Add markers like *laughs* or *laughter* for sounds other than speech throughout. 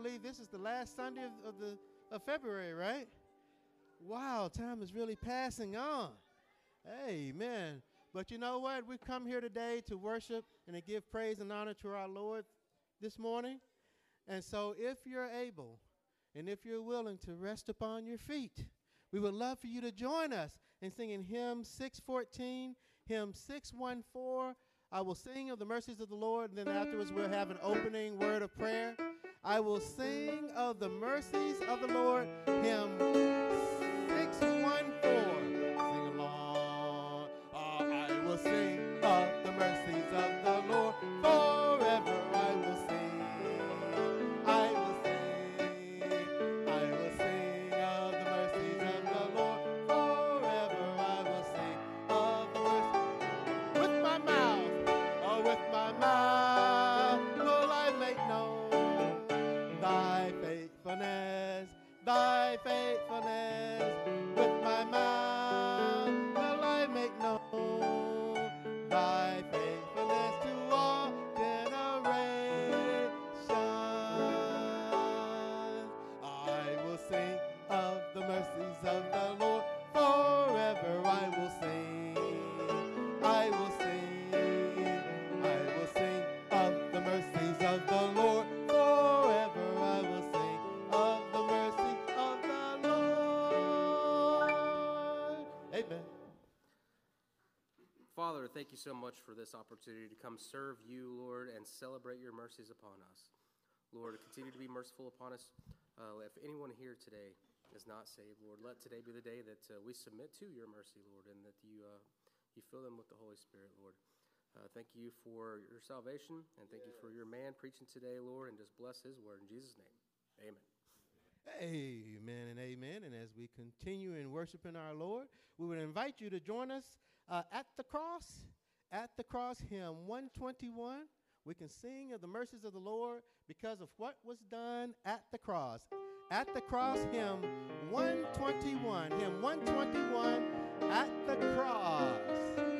believe this is the last Sunday of, of the of February, right? Wow, time is really passing on. Amen. But you know what? We've come here today to worship and to give praise and honor to our Lord this morning. And so if you're able and if you're willing to rest upon your feet, we would love for you to join us in singing hymn 614, hymn 614. I will sing of the mercies of the Lord, and then afterwards we'll have an opening word of prayer. I will sing of the mercies of the Lord, hymn thank you so much for this opportunity to come serve you, Lord, and celebrate your mercies upon us. Lord, continue to be merciful upon us. Uh, if anyone here today is not saved, Lord, let today be the day that uh, we submit to your mercy, Lord, and that you uh, you fill them with the Holy Spirit, Lord. Uh, thank you for your salvation, and thank you for your man preaching today, Lord, and just bless his word in Jesus' name. Amen. Amen and amen. And as we continue in worshiping our Lord, we would invite you to join us uh, at the cross, at the cross, hymn 121. We can sing of the mercies of the Lord because of what was done at the cross. At the cross, hymn 121. Hymn 121, at the cross.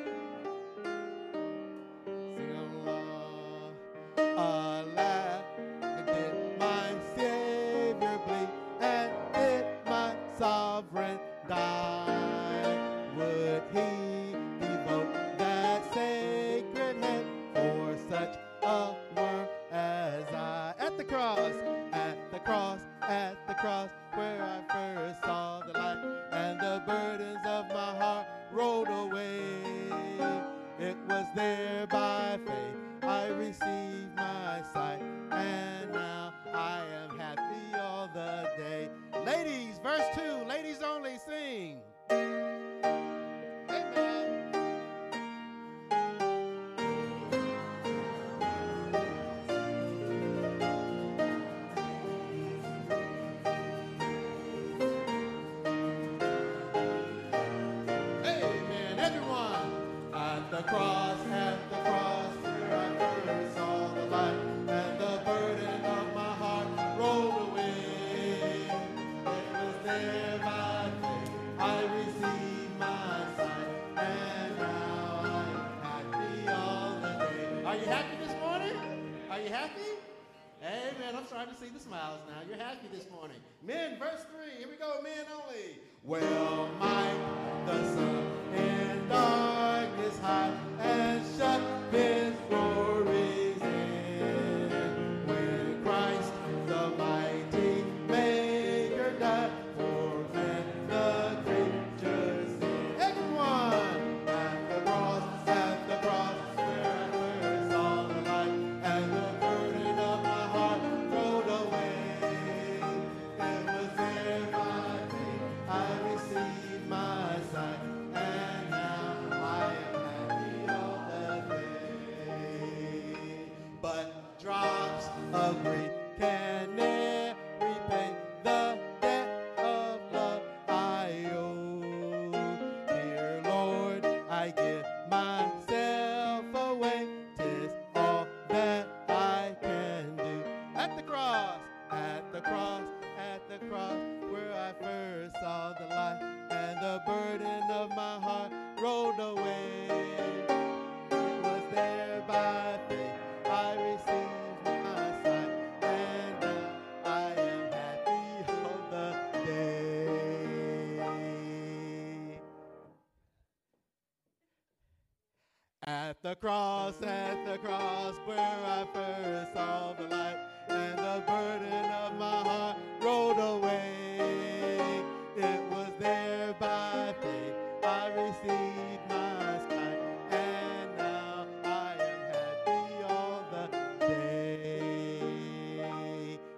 cross, at the cross, where I first saw the light, and the burden of my heart rolled away. It was there by faith I received my sight, and now I am happy all the day.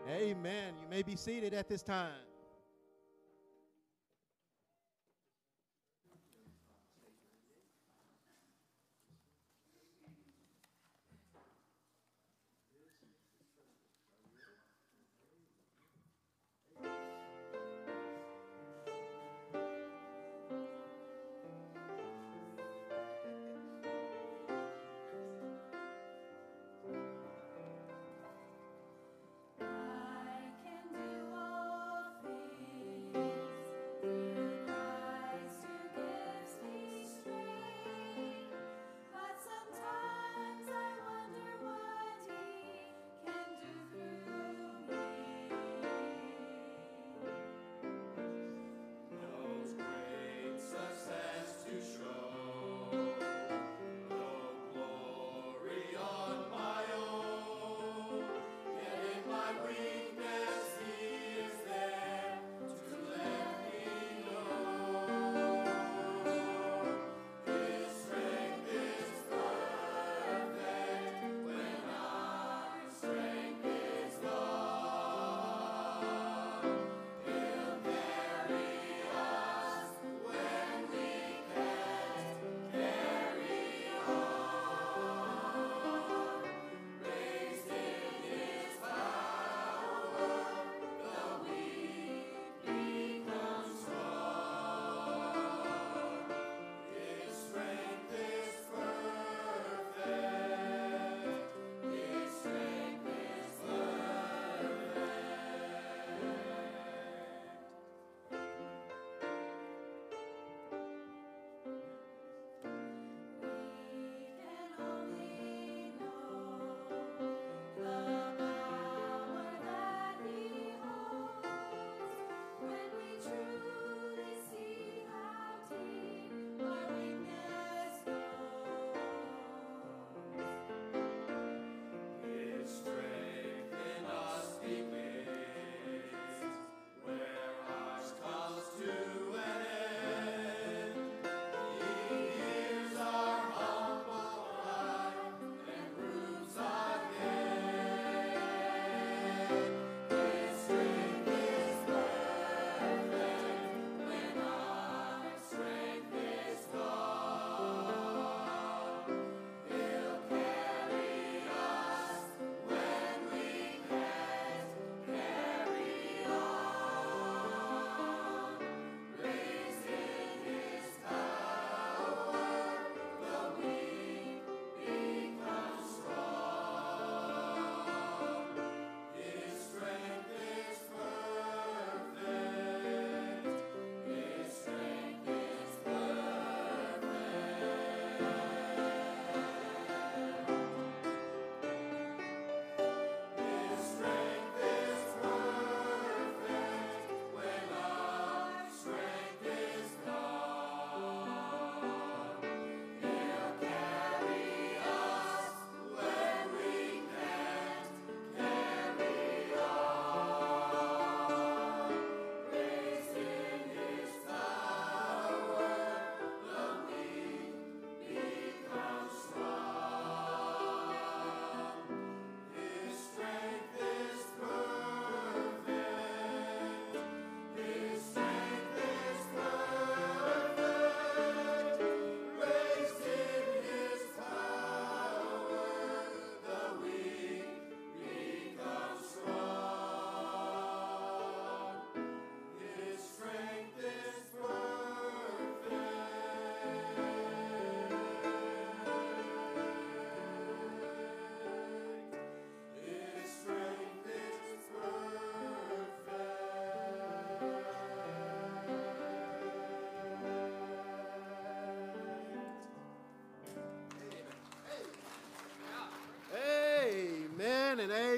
Amen. You may be seated at this time.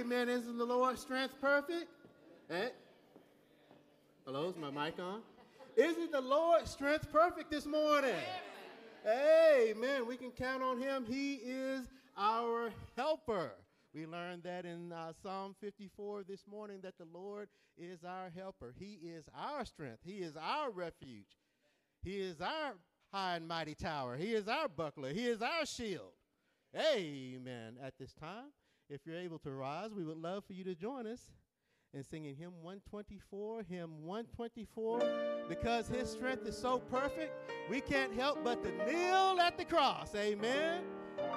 Amen. Isn't the Lord's strength perfect? Eh? Hello, is my mic on? Isn't the Lord's strength perfect this morning? Amen. Amen. We can count on him. He is our helper. We learned that in uh, Psalm 54 this morning that the Lord is our helper. He is our strength. He is our refuge. He is our high and mighty tower. He is our buckler. He is our shield. Amen. At this time, if you're able to rise, we would love for you to join us in singing hymn 124, hymn 124. Because his strength is so perfect, we can't help but to kneel at the cross. Amen.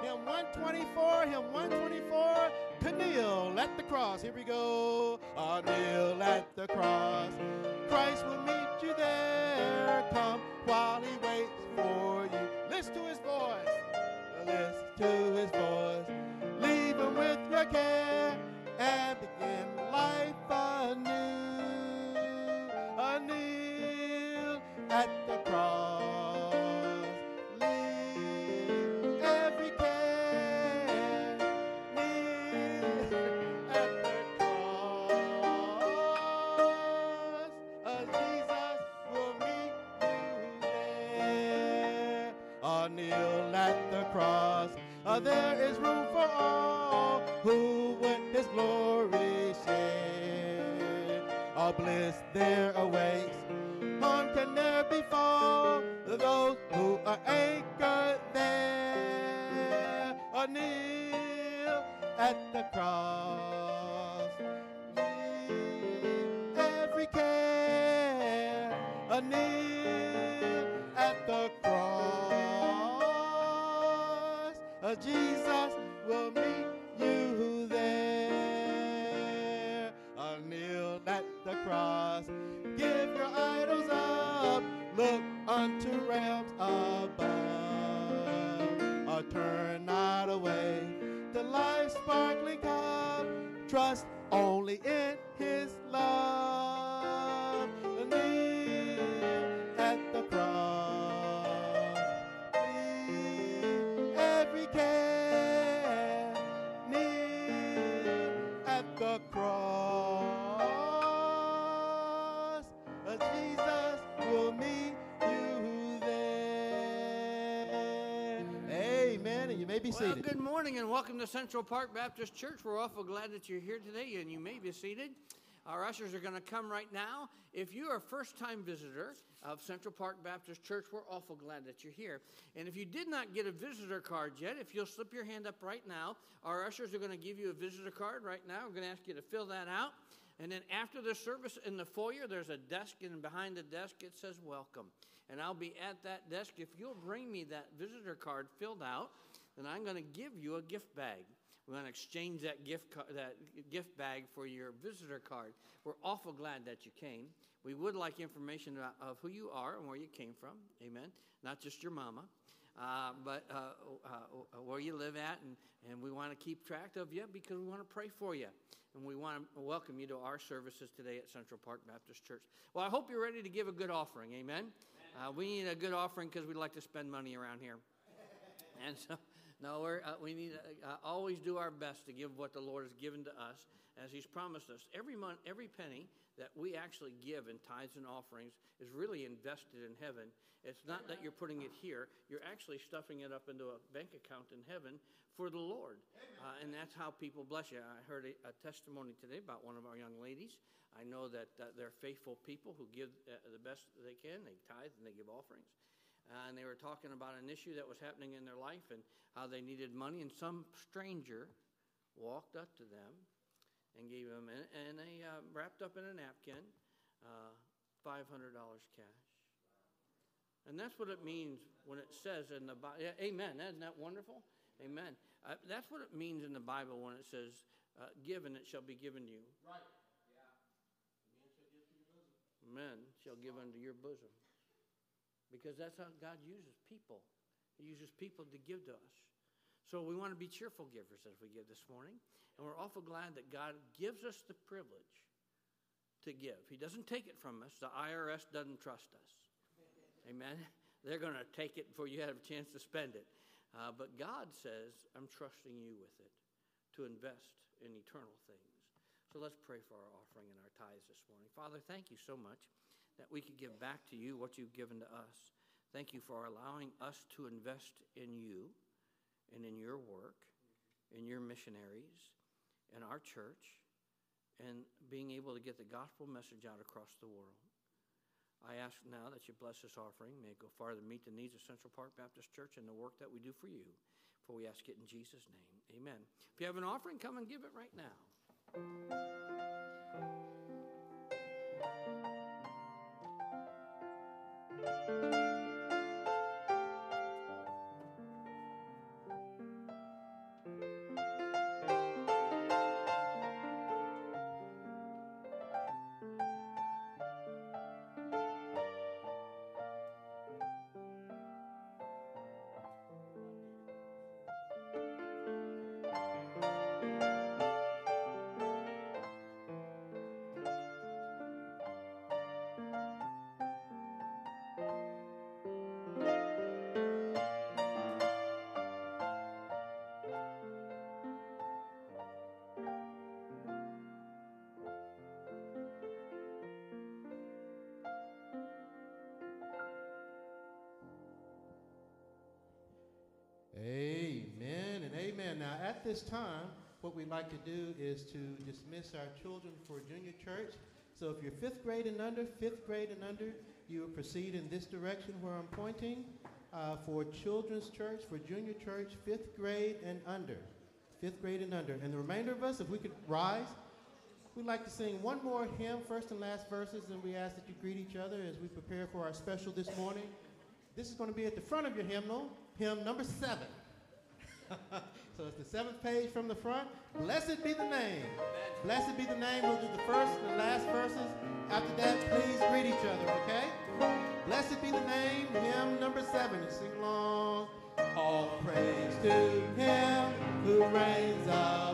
Hymn 124, hymn 124, to kneel at the cross. Here we go. i kneel at the cross. Christ will meet you there. Come while he waits for you. Listen to his voice. Listen to his voice. Him with your care and begin life anew. Kneel at the cross. Be Well, seated. good morning and welcome to Central Park Baptist Church. We're awful glad that you're here today and you may be seated. Our ushers are going to come right now. If you are a first time visitor of Central Park Baptist Church, we're awful glad that you're here. And if you did not get a visitor card yet, if you'll slip your hand up right now, our ushers are going to give you a visitor card right now. We're going to ask you to fill that out. And then after the service in the foyer, there's a desk, and behind the desk it says welcome. And I'll be at that desk. If you'll bring me that visitor card filled out, then I'm going to give you a gift bag. We're going to exchange that gift that gift bag for your visitor card. We're awful glad that you came. We would like information about, of who you are and where you came from. Amen. Not just your mama, uh, but uh, uh, where you live at, and, and we want to keep track of you because we want to pray for you. And we want to welcome you to our services today at Central Park Baptist Church. Well, I hope you're ready to give a good offering. Amen. Uh, we need a good offering because we like to spend money around here. And so, no, we're, uh, we need to uh, always do our best to give what the Lord has given to us as He's promised us. Every month, every penny that we actually give in tithes and offerings is really invested in heaven. It's not that you're putting it here, you're actually stuffing it up into a bank account in heaven for the Lord. Uh, and that's how people bless you. I heard a, a testimony today about one of our young ladies. I know that uh, they're faithful people who give uh, the best they can. They tithe and they give offerings. Uh, and they were talking about an issue that was happening in their life and how they needed money. And some stranger walked up to them and gave them, and, and they uh, wrapped up in a napkin, uh, $500 cash. And that's what it means when it says in the Bible. Yeah, amen. Isn't that wonderful? Amen. Uh, that's what it means in the Bible when it says, uh, "Give and it shall be given you." Right. Yeah. Men shall give unto your bosom. Because that's how God uses people. He uses people to give to us. So we want to be cheerful givers as we give this morning. And we're awful glad that God gives us the privilege to give. He doesn't take it from us. The IRS doesn't trust us. Amen. They're going to take it before you have a chance to spend it. Uh, but God says, I'm trusting you with it to invest in eternal things. So let's pray for our offering and our tithes this morning. Father, thank you so much that we could give back to you what you've given to us. Thank you for allowing us to invest in you and in your work, in your missionaries, in our church, and being able to get the gospel message out across the world. I ask now that you bless this offering. May it go far to meet the needs of Central Park Baptist Church and the work that we do for you. For we ask it in Jesus' name. Amen. If you have an offering, come and give it right now. This time, what we'd like to do is to dismiss our children for junior church. So, if you're fifth grade and under, fifth grade and under, you will proceed in this direction where I'm pointing uh, for children's church, for junior church, fifth grade and under. Fifth grade and under. And the remainder of us, if we could rise, we'd like to sing one more hymn, first and last verses, and we ask that you greet each other as we prepare for our special this morning. This is going to be at the front of your hymnal, hymn number seven. *laughs* so it's the seventh page from the front. Blessed be the name. Blessed be the name. We'll do the first and the last verses. After that, please greet each other, okay? Blessed be the name, hymn number seven. Sing along. All praise to him who reigns above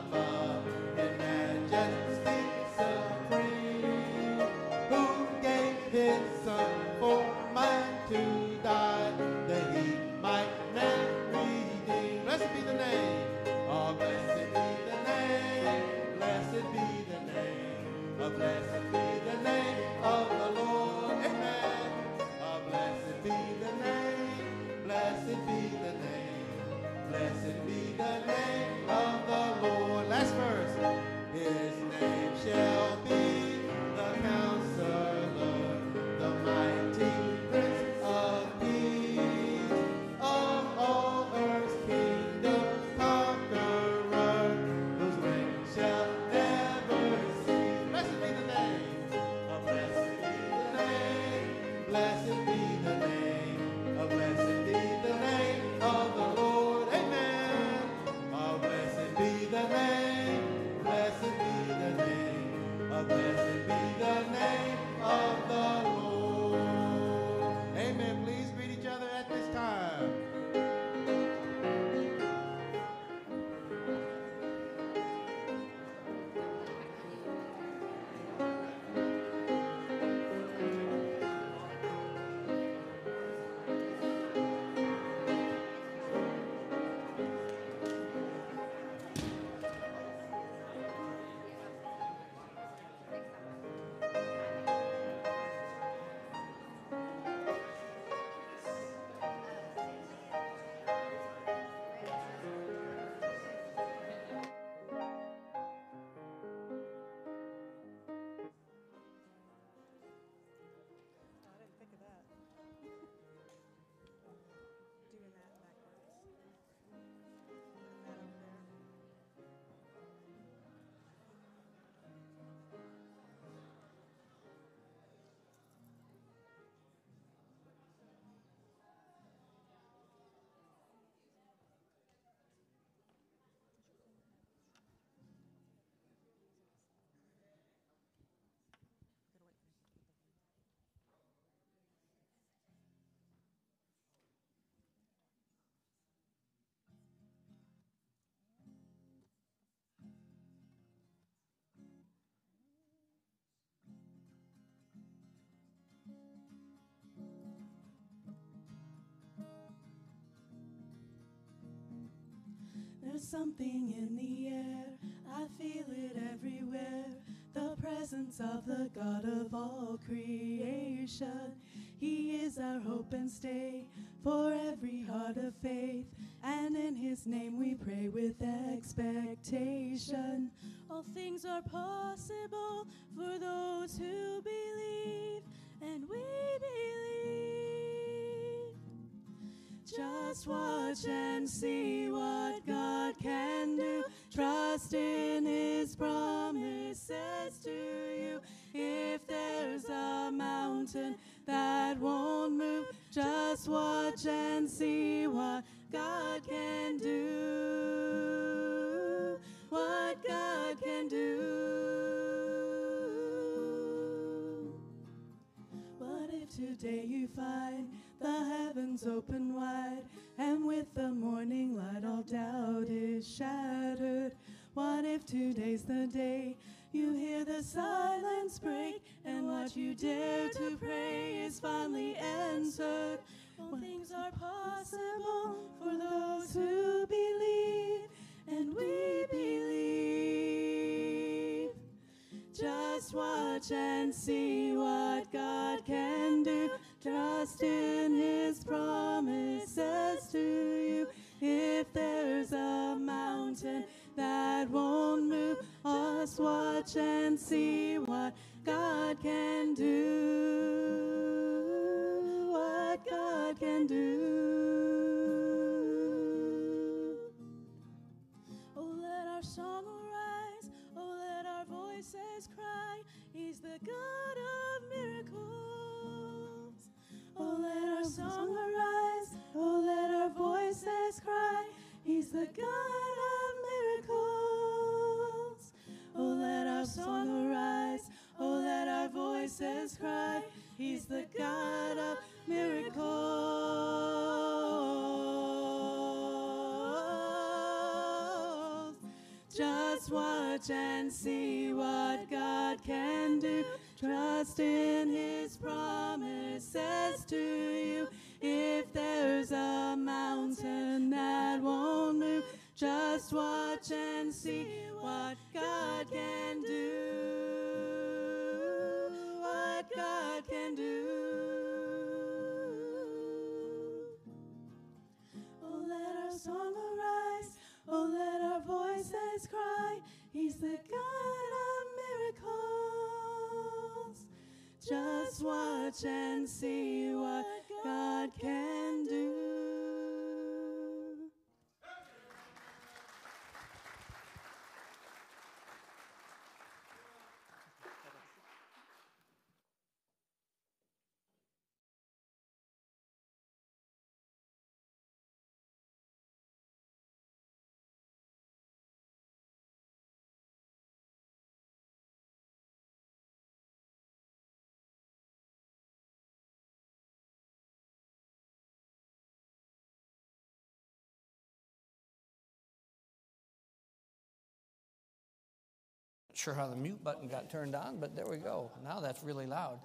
There's something in the air, I feel it everywhere. The presence presence of the God of all creation. He is our hope and stay for every heart of faith. And in his name we pray with expectation. All things are possible for those who believe, and we believe. Just watch and see what God can do. Trust in His promises to you. If there's a mountain that won't move, just watch and see what God can do. What God can do. What if today you find the heavens open wide, and with the morning light all doubt is shattered? What if today's the day you hear the silence break, and what you dare to pray is finally answered? All things are possible for those who believe, and we believe. Just watch and see what God can do. Trust in His promises to you. If there's a mountain that won't move, us watch and see what God can do. What God can do. Oh, let our song arise. Oh, let our voices cry. He's the God of miracles. Oh, let our song arise. Oh, let our voices cry. He's the God of miracles. Oh, let our song arise. Oh, let our voices cry. He's the God of miracles. Just watch and see what God can do. Trust in His promises to you. If there's a mountain that won't move, just watch and see what God can do. What God can do. Oh, let our song arise. Oh, let our voices cry. He's the God Just watch and see what God can do. Sure how the mute button got turned on, but there we go. Now that's really loud.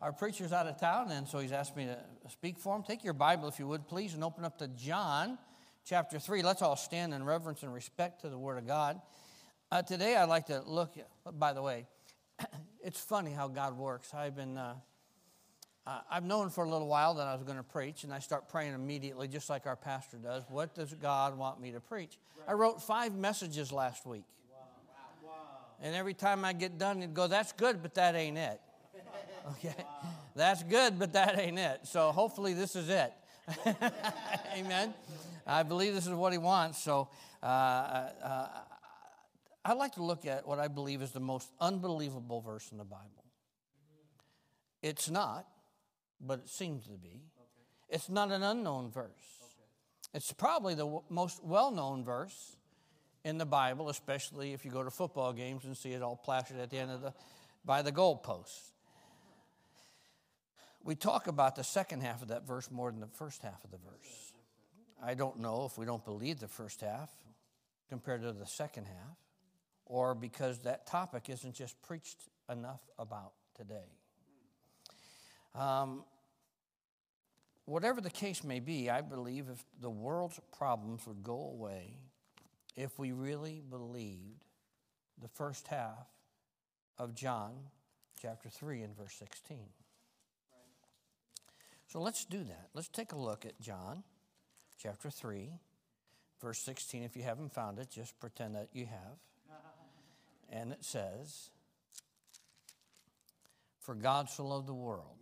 Our preacher's out of town, and so he's asked me to speak for him. Take your Bible, if you would, please, and open up to John chapter 3. Let's all stand in reverence and respect to the Word of God. Uh, today, I'd like to look, by the way, *clears throat* it's funny how God works. I've been, uh, uh, I've known for a little while that I was going to preach, and I start praying immediately, just like our pastor does. What does God want me to preach? I wrote five messages last week. And every time I get done, it'd go, that's good, but that ain't it. *laughs* Okay? That's good, but that ain't it. So hopefully this is it. *laughs* Amen. I believe this is what he wants. So uh, uh, I'd like to look at what I believe is the most unbelievable verse in the Bible. It's not, but it seems to be. It's not an unknown verse. It's probably the w- most well known verse in the Bible, especially if you go to football games and see it all plastered at the end of the by the goalposts. We talk about the second half of that verse more than the first half of the verse. I don't know if we don't believe the first half compared to the second half, or because that topic isn't just preached enough about today. Um, whatever the case may be, I believe if the world's problems would go away if we really believed the first half of John chapter 3 and verse 16. So let's do that. Let's take a look at John chapter 3, verse 16. If you haven't found it, just pretend that you have. *laughs* And it says, For God so loved the world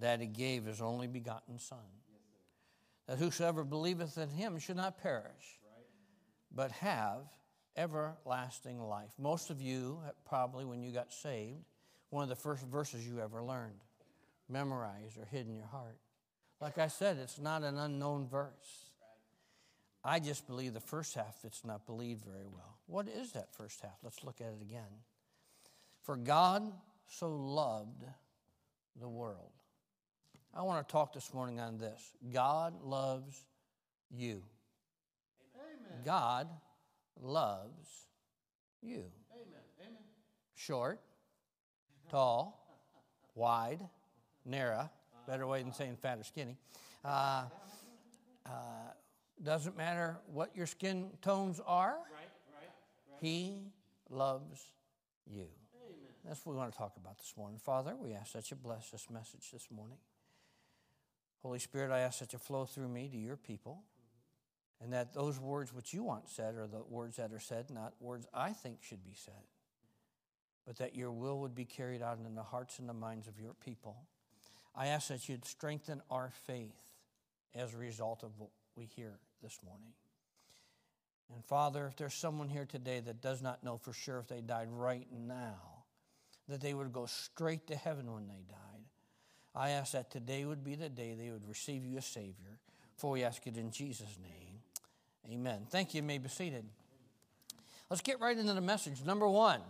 that he gave his only begotten Son, that whosoever believeth in him should not perish, but have everlasting life. Most of you, uh, probably when you got saved, one of the first verses you ever learned, memorized, or hid in your heart. Like I said, it's not an unknown verse. I just believe the first half it's not believed very well. What is that first half? Let's look at it again. For God so loved the world. I want to talk this morning on this. God loves you. God loves you. Short, tall, wide, narrow. Better way than saying fat or skinny. Uh, uh, doesn't matter what your skin tones are. He loves you. That's what we want to talk about this morning. Father, we ask that you bless this message this morning. Holy Spirit, I ask that you flow through me to your people, and that those words which you want said are the words that are said, not words I think should be said, but that your will would be carried out in the hearts and the minds of your people. I ask that you'd strengthen our faith as a result of what we hear this morning. And Father, if there's someone here today that does not know for sure if they died right now, that they would go straight to heaven when they died, I ask that today would be the day they would receive you as Savior. For we ask it in Jesus' name. Amen. Thank you. You may be seated. Let's get right into the message. Number one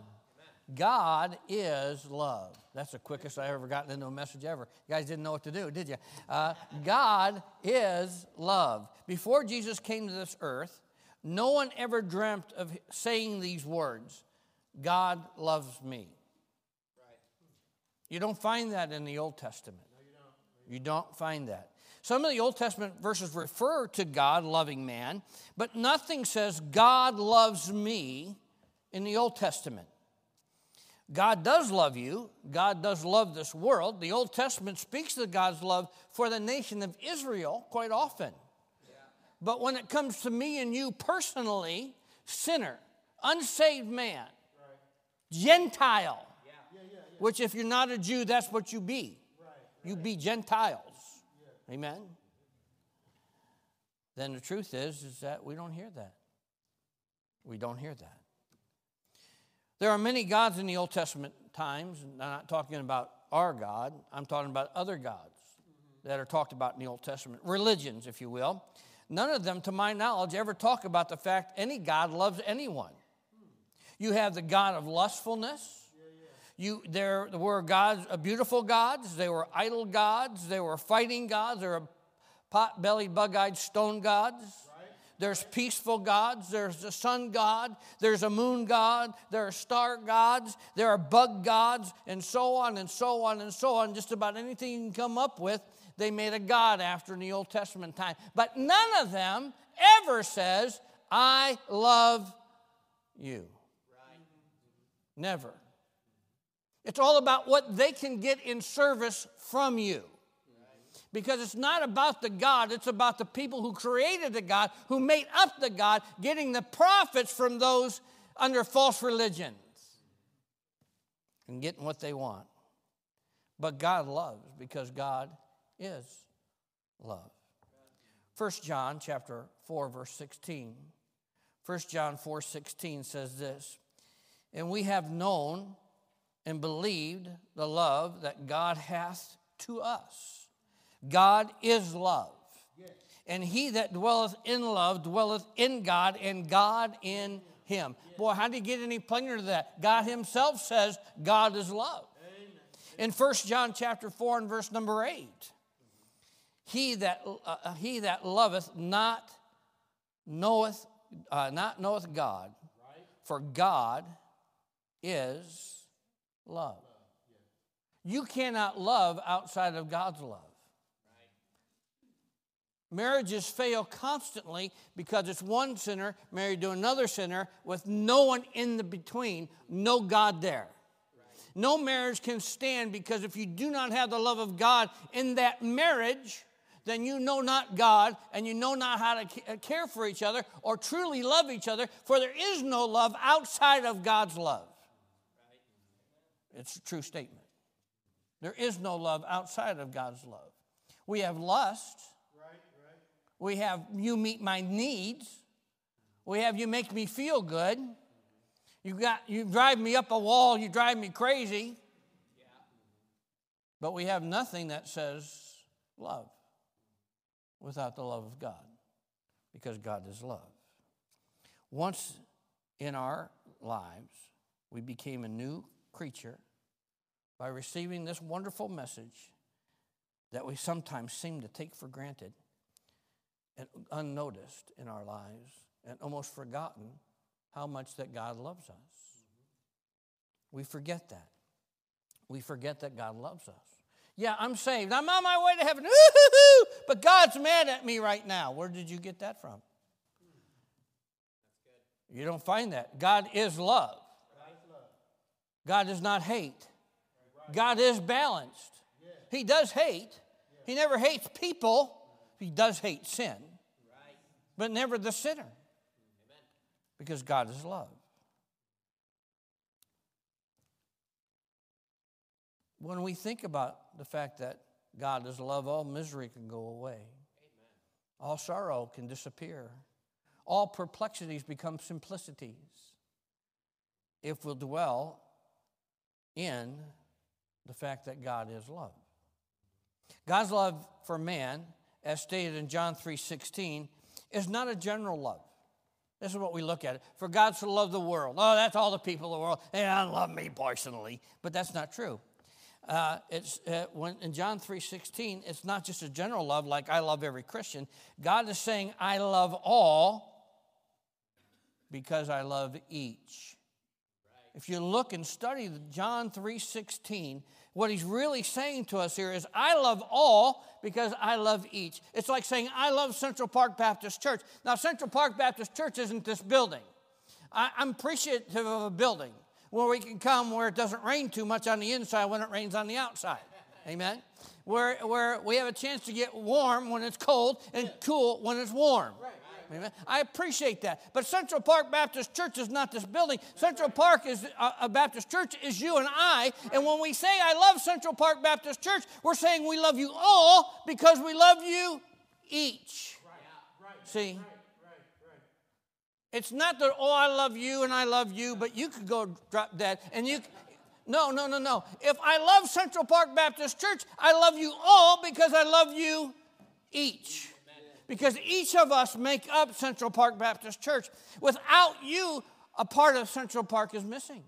God is love. That's the quickest I ever gotten into a message ever. You guys didn't know what to do, did you? Uh, God is love. Before Jesus came to this earth, no one ever dreamt of saying these words God loves me. You don't find that in the Old Testament. You don't find that. Some of the Old Testament verses refer to God loving man, but nothing says God loves me in the Old Testament. God does love you. God does love this world. The Old Testament speaks of God's love for the nation of Israel quite often. But when it comes to me and you personally, sinner, unsaved man, Gentile, which if you're not a Jew, that's what you be. You be Gentiles. Amen. Then the truth is, is that we don't hear that. We don't hear that. There are many gods in the Old Testament times, and I'm not talking about our God, I'm talking about other gods that are talked about in the Old Testament, religions, if you will. None of them, to my knowledge, ever talk about the fact any God loves anyone. You have the God of lustfulness. You, there were gods, uh, beautiful gods. They were idol gods. They were fighting gods. There were pot-bellied, bug-eyed stone gods. There's peaceful gods. There's a sun god. There's a moon god. There are star gods. There are bug gods, and so on and so on and so on. Just about anything you can come up with, they made a god after in the Old Testament time. But none of them ever says, I love you. Never. It's all about what they can get in service from you. Because it's not about the God, it's about the people who created the God, who made up the God, getting the profits from those under false religions and getting what they want. But God loves because God is love. 1 John chapter 4 verse 16. 1 John 4 16 says this, and we have known and believed the love that God hath to us. God is love. And he that dwelleth in love dwelleth in God, and God in him. Boy, how do you get any plainer to that? God himself says God is love. In 1 John chapter 4 and verse number 8, he that, uh, he that loveth not knoweth, uh, not knoweth God, for God is love. You cannot love outside of God's love. Marriages fail constantly because it's one sinner married to another sinner with no one in the between, no God there. No marriage can stand because if you do not have the love of God in that marriage, then you know not God and you know not how to uh, care for each other or truly love each other, for there is no love outside of God's love. It's a true statement. There is no love outside of God's love. We have lust. Right, right. We have you meet my needs. We have you make me feel good. You got you drive me up a wall, you drive me crazy. But we have nothing that says love without the love of God because God is love. Once in our lives, we became a new creature by receiving this wonderful message that we sometimes seem to take for granted and unnoticed in our lives and almost forgotten how much that God loves us. We forget that. We forget that God loves us. Yeah, I'm saved. I'm on my way to heaven. Ooh, but God's mad at me right now. Where did you get that from? You don't find that. God is love. God does not hate. God is balanced. He does hate. He never hates people. He does hate sin, but never the sinner. Because God is love. When we think about the fact that God is love, all misery can go away, all sorrow can disappear, all perplexities become simplicities if we'll dwell in the fact that God is love. God's love for man, as stated in John 3:16, is not a general love. This is what we look at. For God so loved the world. Oh, that's all the people of the world. They don't love me personally. But that's not true. Uh, it's uh, when in John 3:16, it's not just a general love like I love every Christian. God is saying, I love all because I love each. If you look and study John 3:16, what he's really saying to us here is I love all because I love each. It's like saying I love Central Park Baptist Church. Now Central Park Baptist Church isn't this building. I, I'm appreciative of a building where we can come where it doesn't rain too much on the inside when it rains on the outside. Amen. Where, where we have a chance to get warm when it's cold and cool when it's warm. Amen. I appreciate that. But Central Park Baptist Church is not this building. Central Park is a, a Baptist church is you and I. And when we say I love Central Park Baptist Church, we're saying we love you all because we love you each. See? It's not that, oh, I love you and I love you, but you could go drop dead and you. No, no, no, no. If I love Central Park Baptist Church, I love you all because I love you each. Because each of us make up Central Park Baptist Church. Without you, a part of Central Park is missing.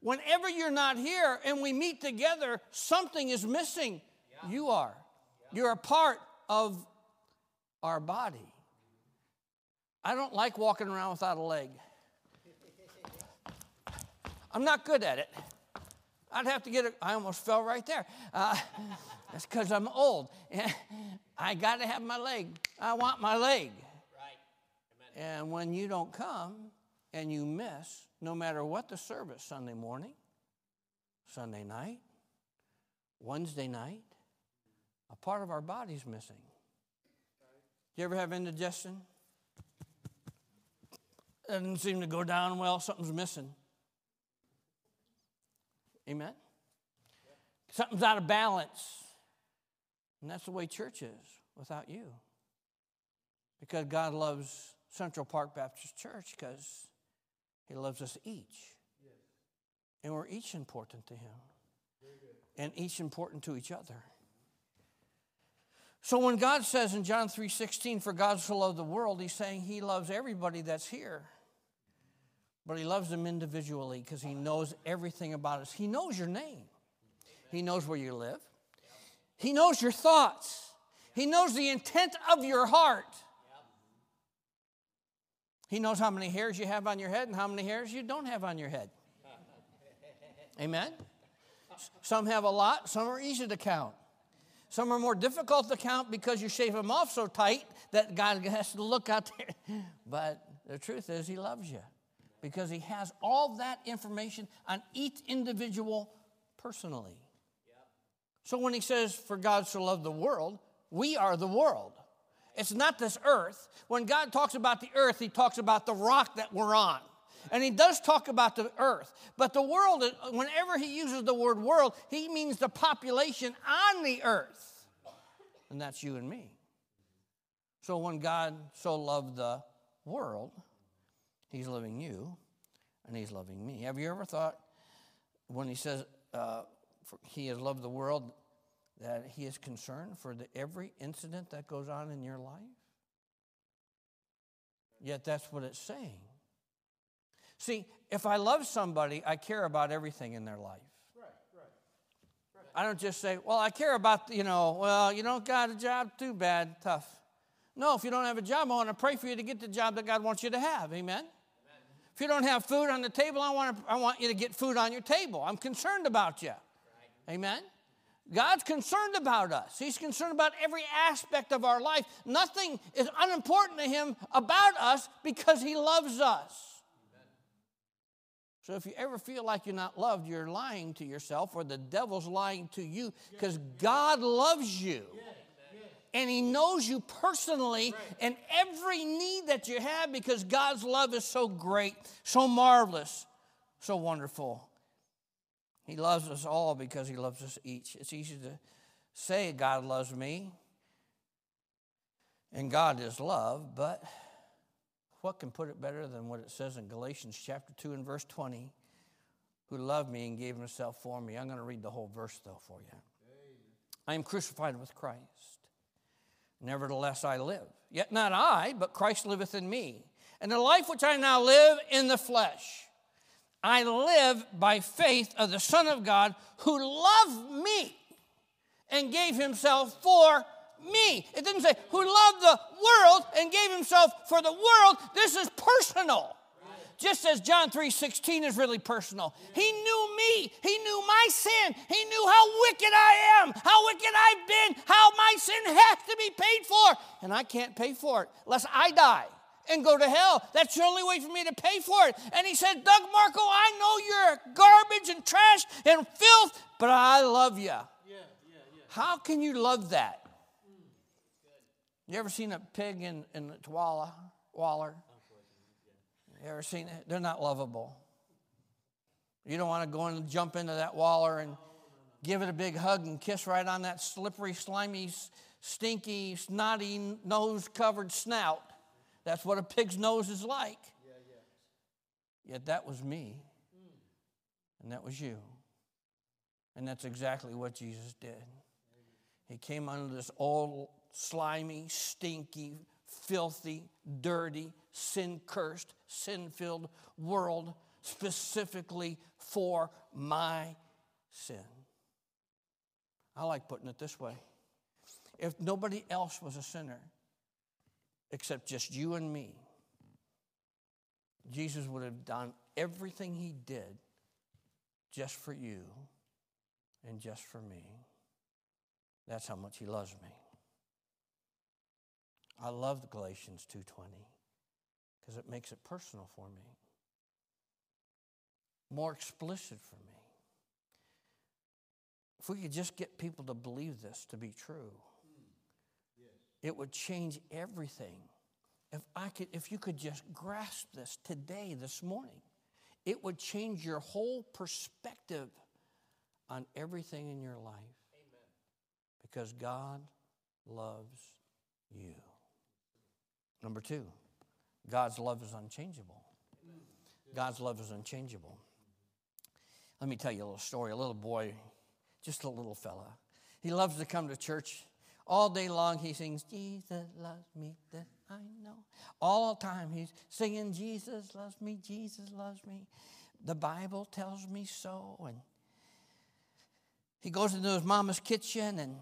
Whenever you're not here and we meet together, something is missing. You are. You're a part of our body. I don't like walking around without a leg. I'm not good at it. I'd have to get it. I almost fell right there. Uh, *laughs* that's because I'm old. *laughs* I got to have my leg. I want my leg. Right. And when you don't come and you miss, no matter what the service, Sunday morning, Sunday night, Wednesday night, a part of our body's missing. Do you ever have indigestion? It Doesn't seem to go down well, something's missing. Amen? Something's out of balance. And that's the way church is without you. Because God loves Central Park Baptist Church because He loves us each. And we're each important to Him. And each important to each other. So when God says in John 3:16, for God so loved the world, He's saying He loves everybody that's here. But He loves them individually because He knows everything about us. He knows your name. He knows where you live. He knows your thoughts. He knows the intent of your heart. He knows how many hairs you have on your head and how many hairs you don't have on your head. Amen? Some have a lot, some are easy to count. Some are more difficult to count because you shave them off so tight that God *laughs* has to look out there. But the truth is, He loves you. because he has all that information on each individual personally. So when he says, For God so loved the world, we are the world. It's not this earth. When God talks about the earth, he talks about the rock that we're on. And he does talk about the earth. But the world, whenever he uses the word world, he means the population on the earth. And that's you and me. So when God so loved the world, he's loving you and he's loving me. Have you ever thought when he says uh, for, he has loved the world that he is concerned for the, every incident that goes on in your life? Yet that's what it's saying. See, if I love somebody, I care about everything in their life. I don't just say, well, I care about, you know, well, you don't got a job, too bad, tough. No, if you don't have a job, I want to pray for you to get the job that God wants you to have. Amen? Amen. If you don't have food on the table, I want, to, I want you to get food on your table. I'm concerned about you. Amen? God's concerned about us. He's concerned about every aspect of our life. Nothing is unimportant to Him about us because He loves us. So if you ever feel like you're not loved, you're lying to yourself or the devil's lying to you because God loves you. And he knows you personally and every need that you have because God's love is so great, so marvelous, so wonderful. He loves us all because he loves us each. It's easy to say God loves me and God is love, but what can put it better than what it says in Galatians chapter 2 and verse 20? Who loved me and gave himself for me. I'm going to read the whole verse though for you. I am crucified with Christ. Nevertheless, I live. Yet not I, but Christ liveth in me. And the life which I now live in the flesh, I live by faith of the Son of God who loved me and gave himself for me. It didn't say who loved the world and gave himself for the world. This is personal. Just as John 3:16 is really personal. He knew me. He knew my sin. He knew how wicked I am, how wicked I've been, how my sin has to be paid for. And I can't pay for it unless I die and go to hell. That's the only way for me to pay for it. And he said, Doug Marco, I know you're garbage and trash and filth, but I love you. Yeah, yeah, yeah. How can you love that? You ever seen a pig in, in Twala, Waller? You ever seen it? They're not lovable. You don't want to go and jump into that waller and give it a big hug and kiss right on that slippery, slimy, stinky, snotty, nose covered snout. That's what a pig's nose is like. Yet that was me. Mm. And that was you. And that's exactly what Jesus did. He came under this old slimy, stinky, filthy, dirty, sin cursed, sin filled world specifically for my sin. I like putting it this way if nobody else was a sinner except just you and me, Jesus would have done everything he did just for you and just for me. That's how much he loves me. I love Galatians 2:20 because it makes it personal for me. More explicit for me. If we could just get people to believe this to be true, it would change everything. If I could if you could just grasp this today this morning, it would change your whole perspective on everything in your life. Amen. Because God loves you. Number two, God's love is unchangeable. God's love is unchangeable. Let me tell you a little story. A little boy, just a little fella, he loves to come to church. All day long he sings, Jesus loves me, that I know. All the time he's singing, Jesus loves me, Jesus loves me. The Bible tells me so. And he goes into his mama's kitchen and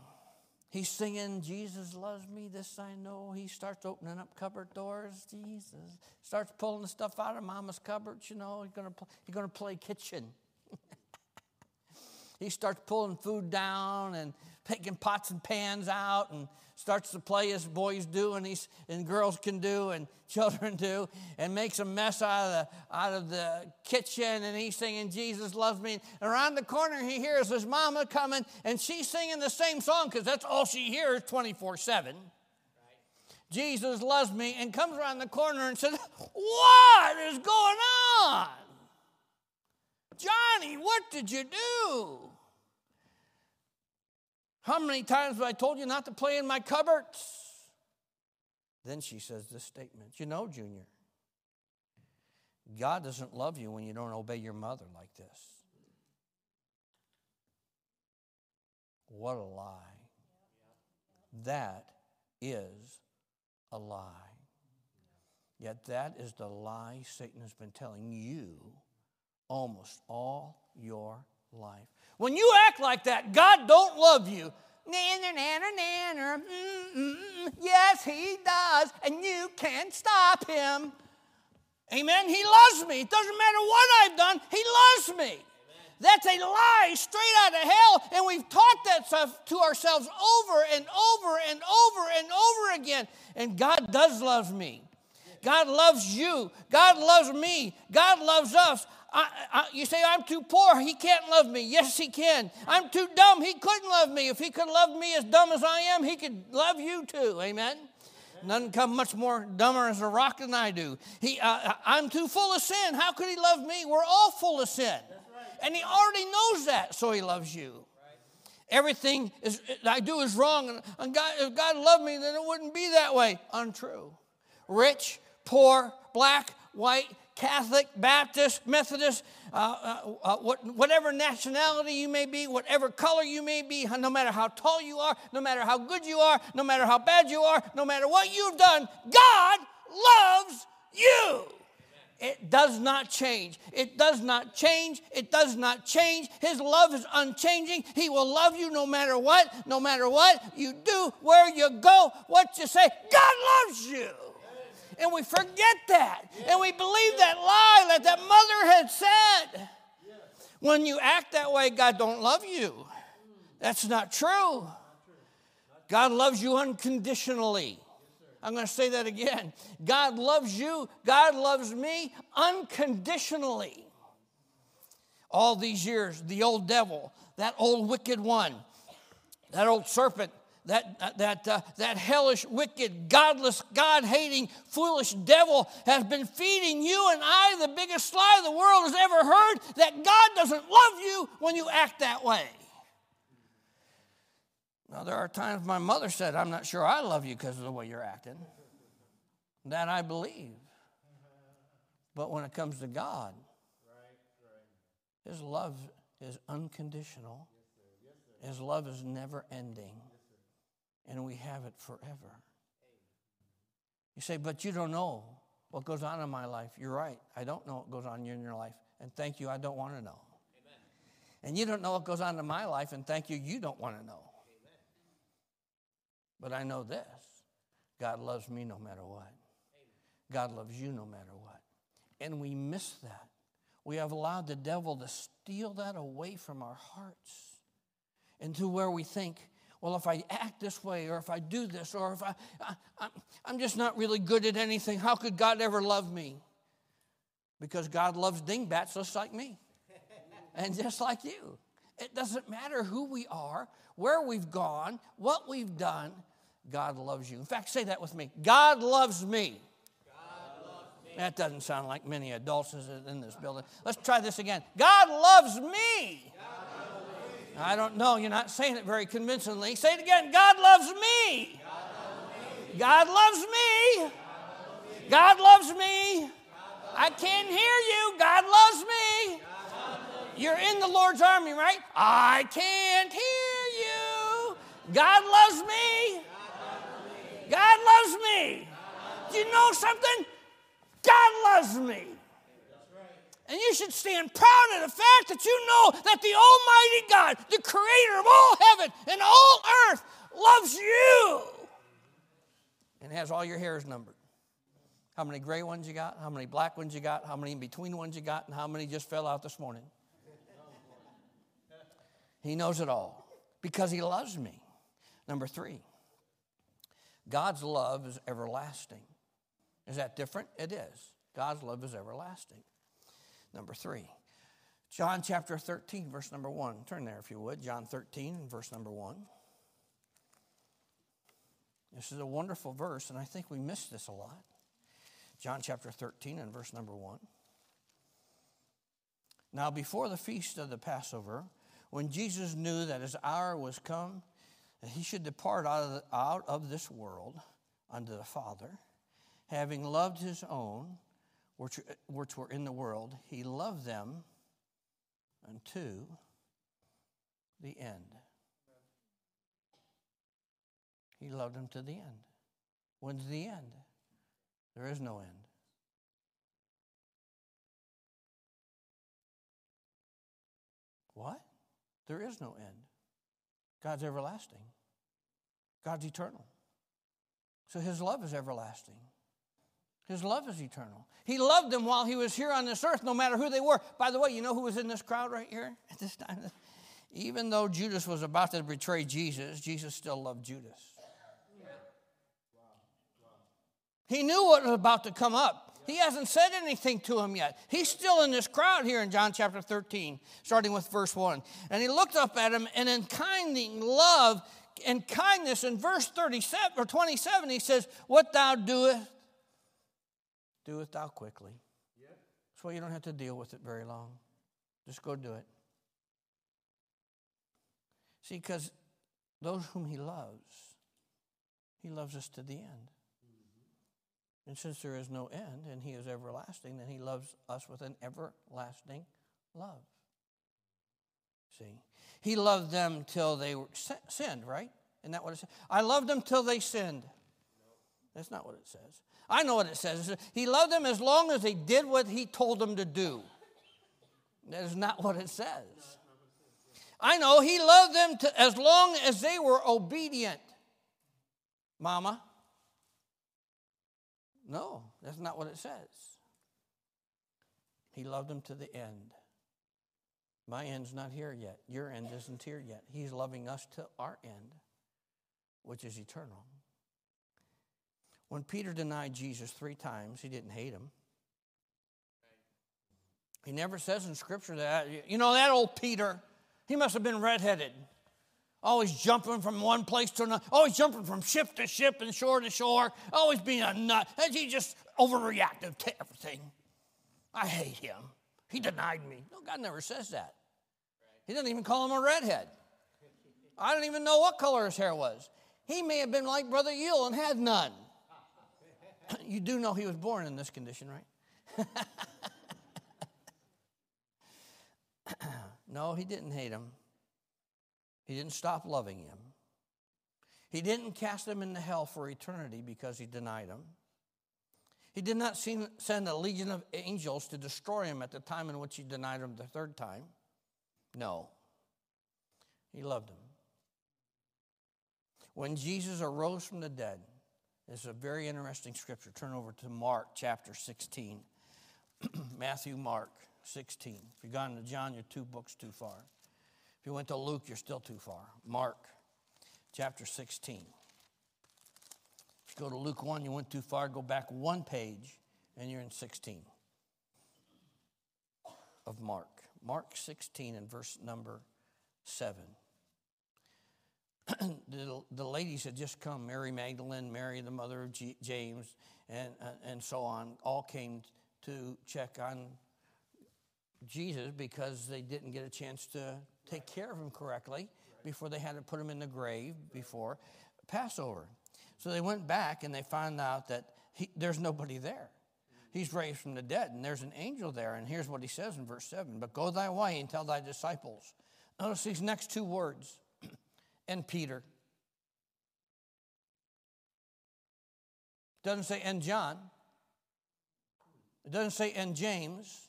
He's singing, Jesus loves me, this I know. He starts opening up cupboard doors, Jesus. Starts pulling the stuff out of mama's cupboards, you know. He's gonna, he's gonna play kitchen. *laughs* he starts pulling food down and taking pots and pans out and starts to play as boys do and, he's, and girls can do and *laughs* children do and makes a mess out of, the, out of the kitchen. And he's singing jesus loves me. And around the corner he hears his mama coming and she's singing the same song because that's all she hears 24-7 jesus loves me and comes around the corner and says what is going on? Johnny what did you do how many times have I told you not to play in my cupboards? Then she says this statement You know, Junior, God doesn't love you when you don't obey your mother like this. What a lie. That is a lie. Yet that is the lie Satan has been telling you almost all your life. When you act like that, God don't love you. Nanner, nanner, nanner. Yes, He does, and you can't stop Him. Amen. He loves me. It doesn't matter what I've done, He loves me. That's a lie straight out of hell, and we've taught that stuff to ourselves over and over and over and over again. And God does love me. God loves you. God loves me. God loves us. I, I, you say, I'm too poor. He can't love me. Yes, He can. I'm too dumb. He couldn't love me. If He could love me as dumb as I am, He could love you too. Amen. None come much more dumber as a rock than I do. He, uh, I'm too full of sin. How could He love me? We're all full of sin. And He already knows that, so He loves you. Everything is, I do is wrong. And God, if God loved me, then it wouldn't be that way. Untrue. Rich, poor, black, white, Catholic, Baptist, Methodist, uh, uh, uh, what, whatever nationality you may be, whatever color you may be, no matter how tall you are, no matter how good you are, no matter how bad you are, no matter what you've done, God loves you. It does not change. It does not change. It does not change. His love is unchanging. He will love you no matter what, no matter what you do, where you go, what you say. God loves you. And we forget that. And we believe that lie that that mother had said. When you act that way, God don't love you. That's not true. God loves you unconditionally. I'm going to say that again. God loves you, God loves me unconditionally. All these years, the old devil, that old wicked one, that old serpent, that, that, uh, that hellish, wicked, godless, God hating, foolish devil has been feeding you and I the biggest lie the world has ever heard that God doesn't love you when you act that way. Now, there are times my mother said, I'm not sure I love you because of the way you're acting. That I believe. But when it comes to God, His love is unconditional, His love is never ending, and we have it forever. You say, but you don't know what goes on in my life. You're right. I don't know what goes on in your life. And thank you, I don't want to know. And you don't know what goes on in my life, and thank you, you don't want to know. But I know this God loves me no matter what. God loves you no matter what. And we miss that. We have allowed the devil to steal that away from our hearts into where we think, well, if I act this way, or if I do this, or if I, I I'm just not really good at anything, how could God ever love me? Because God loves dingbats just like me *laughs* and just like you. It doesn't matter who we are, where we've gone, what we've done. God loves you. In fact, say that with me God loves me. That doesn't sound like many adults in this building. Let's try this again. God loves me. I don't know. You're not saying it very convincingly. Say it again. God loves me. God loves me. God loves me. I can't hear you. God loves me. You're in the Lord's army, right? I can't hear you. God loves me. God loves me. Do you know something? God loves me. And you should stand proud of the fact that you know that the Almighty God, the creator of all heaven and all earth, loves you and has all your hairs numbered. How many gray ones you got? How many black ones you got? How many in between ones you got? And how many just fell out this morning? He knows it all. Because he loves me. Number three, God's love is everlasting. Is that different? It is. God's love is everlasting. Number three, John chapter 13, verse number 1. Turn there if you would. John 13, verse number 1. This is a wonderful verse, and I think we miss this a lot. John chapter 13 and verse number 1. Now, before the feast of the Passover, when Jesus knew that his hour was come, that he should depart out of, the, out of this world unto the Father, having loved his own, which, which were in the world, he loved them unto the end. He loved them to the end. When's the end? There is no end. What? There is no end. God's everlasting. God's eternal. So his love is everlasting. His love is eternal. He loved them while he was here on this earth, no matter who they were. By the way, you know who was in this crowd right here at this time? Even though Judas was about to betray Jesus, Jesus still loved Judas. He knew what was about to come up. He hasn't said anything to him yet. He's still in this crowd here in John chapter 13, starting with verse 1. And he looked up at him, and in kinding love and kindness, in verse 37 or 27, he says, What thou doest, doeth thou quickly. That's why you don't have to deal with it very long. Just go do it. See, because those whom he loves, he loves us to the end. Mm-hmm. And since there is no end and he is everlasting, then he loves us with an everlasting love. See? He loved them till they were sinned, right? Isn't that what it says? I loved them till they sinned. That's not what it says. I know what it says. He loved them as long as they did what he told them to do. That is not what it says. I know he loved them to, as long as they were obedient. Mama, no, that's not what it says. He loved them to the end. My end's not here yet. Your end isn't here yet. He's loving us to our end, which is eternal. When Peter denied Jesus three times, he didn't hate him. He never says in Scripture that, you know, that old Peter, he must have been redheaded. Always jumping from one place to another, always jumping from ship to ship and shore to shore, always being a nut. And he just overreactive to everything. I hate him. He denied me. No, God never says that. He doesn't even call him a redhead. I don't even know what color his hair was. He may have been like Brother Yule and had none. You do know he was born in this condition, right? *laughs* no, he didn't hate him. He didn't stop loving him. He didn't cast him into hell for eternity because he denied him. He did not send a legion of angels to destroy him at the time in which he denied him the third time. No. He loved him. When Jesus arose from the dead, is a very interesting scripture. Turn over to Mark chapter 16. *clears throat* Matthew, Mark 16. If you've gone to John, you're two books too far. If you went to Luke, you're still too far. Mark chapter 16. If you go to Luke 1, you went too far. Go back one page, and you're in 16 of Mark. Mark 16 and verse number 7. The, the ladies had just come Mary Magdalene, Mary, the mother of G- James, and, uh, and so on, all came to check on Jesus because they didn't get a chance to take care of him correctly before they had to put him in the grave before Passover. So they went back and they found out that he, there's nobody there. He's raised from the dead, and there's an angel there. And here's what he says in verse 7 But go thy way and tell thy disciples. Notice these next two words and Peter. It Doesn't say and John. It doesn't say and James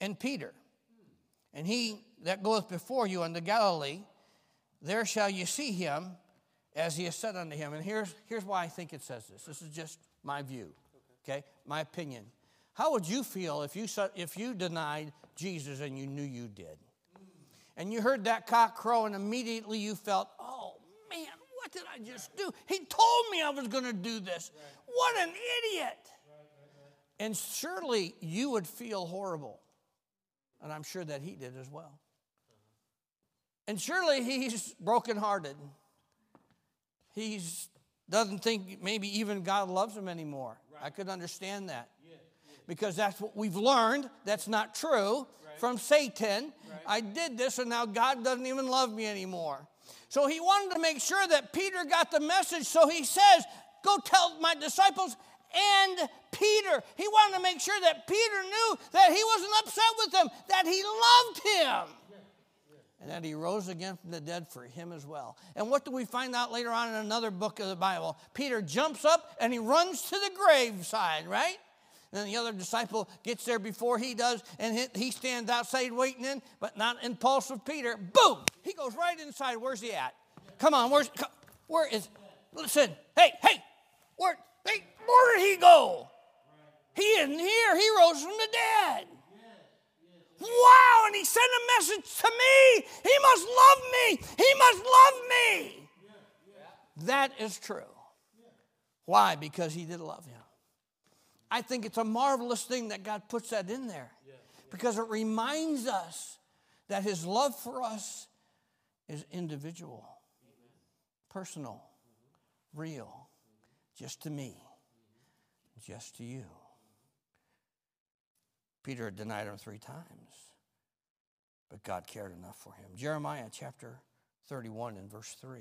and Peter. And he that goeth before you unto Galilee, there shall you see him as he has said unto him. And here's, here's why I think it says this. This is just my view, okay? My opinion. How would you feel if you, if you denied Jesus and you knew you did? And you heard that cock crow, and immediately you felt, oh man, what did I just do? He told me I was going to do this. What an idiot. And surely you would feel horrible. And I'm sure that he did as well. And surely he's brokenhearted. He doesn't think maybe even God loves him anymore. I could understand that. Because that's what we've learned. That's not true from Satan. I did this and now God doesn't even love me anymore. So he wanted to make sure that Peter got the message. So he says, Go tell my disciples and Peter. He wanted to make sure that Peter knew that he wasn't upset with them, that he loved him and that he rose again from the dead for him as well. And what do we find out later on in another book of the Bible? Peter jumps up and he runs to the graveside, right? And then the other disciple gets there before he does, and he- stands outside waiting in, but not impulsive Peter. Boom! He goes right inside. Where's he at? Come on, where's where is? Listen, hey, hey, where? Hey, where did he go? He isn't here. He rose from the dead. Wow, and he sent a message to me. He must love me. He must love me. That is true. Why? Because he did love him. I think it's a marvelous thing that God puts that in there because it reminds us that his love for us is individual, personal, real, just to me, just to you. Peter had denied him three times, but God cared enough for him. Jeremiah chapter 31 and verse 3.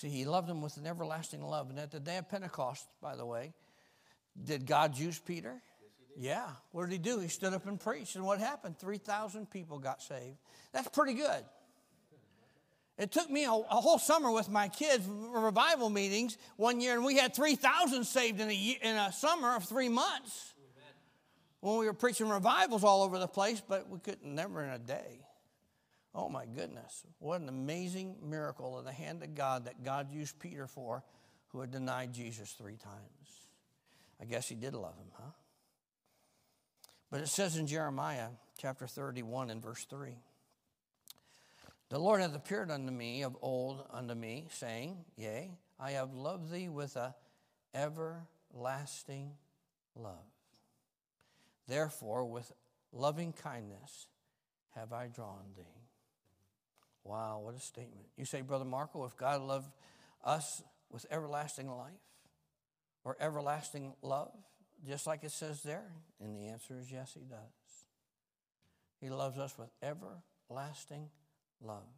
See, he loved them with an everlasting love. And at the day of Pentecost, by the way, did God use Peter? Yeah. What did he do? He stood up and preached. And what happened? 3,000 people got saved. That's pretty good. It took me a, a whole summer with my kids, revival meetings one year, and we had 3,000 saved in a, year, in a summer of three months when we were preaching revivals all over the place, but we couldn't, never in a day. Oh my goodness. What an amazing miracle of the hand of God that God used Peter for, who had denied Jesus three times. I guess he did love him, huh? But it says in Jeremiah chapter 31 and verse 3 The Lord hath appeared unto me of old unto me, saying, Yea, I have loved thee with a everlasting love. Therefore, with loving kindness have I drawn thee. Wow, what a statement. You say, Brother Marco, if God loved us with everlasting life or everlasting love, just like it says there? And the answer is yes, He does. He loves us with everlasting love.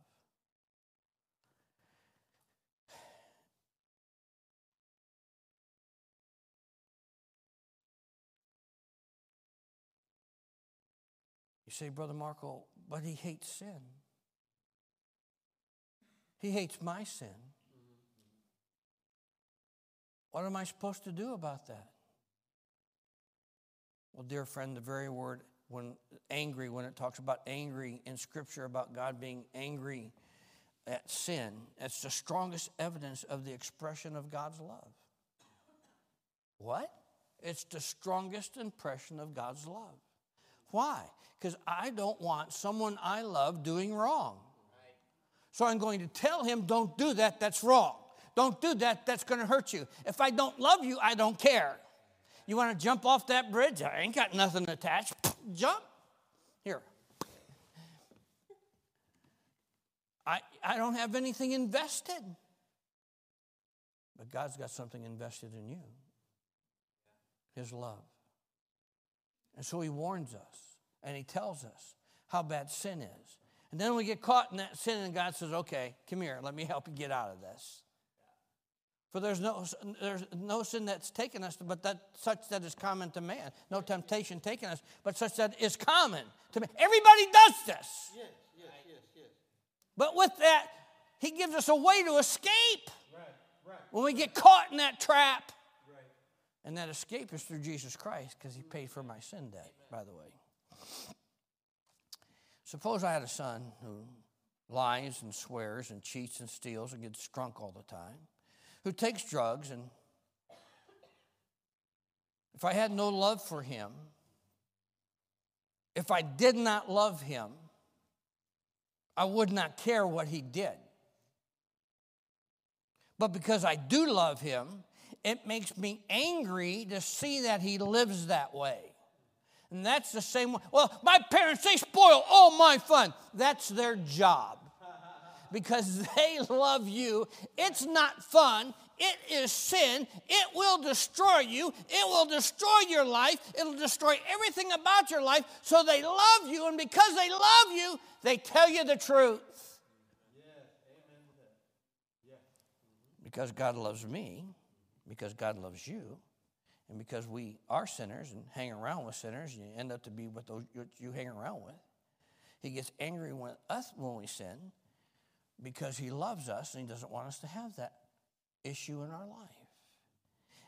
You say, Brother Marco, but he hates sin. He hates my sin. What am I supposed to do about that? Well, dear friend, the very word when angry, when it talks about angry in Scripture about God being angry at sin, that's the strongest evidence of the expression of God's love. What? It's the strongest impression of God's love. Why? Because I don't want someone I love doing wrong. So I'm going to tell him, don't do that, that's wrong. Don't do that, that's going to hurt you. If I don't love you, I don't care. You want to jump off that bridge? I ain't got nothing attached. *laughs* Jump. Here. I, I don't have anything invested. But God's got something invested in you His love. And so He warns us and He tells us how bad sin is. And then we get caught in that sin, and God says, Okay, come here, let me help you get out of this. For there's no, there's no sin that's taken us, but that such that is common to man. No temptation taken us, but such that is common to man. Everybody does this. Yes, yes, yes, yes. But with that, he gives us a way to escape Right, right, when we get caught in that trap. right. And that escape is through Jesus Christ because he paid for my sin debt, by the way. Suppose I had a son who lies and swears and cheats and steals and gets drunk all the time, who takes drugs, and if I had no love for him, If I did not love him, I would not care what he did. But because I do love him, it makes me angry to see that he lives that way. And that's the same way. Well, my parents, they spoil all my fun. That's their job. Because they love you. It's not fun. It is sin. It will destroy you. It will destroy your life. It'll destroy everything about your life. So they love you. And because they love you, they tell you the truth. Because God loves me, because God loves you, and because we are sinners and hang around with sinners, you end up to be what those you, hang around with. He gets angry with us when we sin because he loves us and he doesn't want us to have that issue in our life.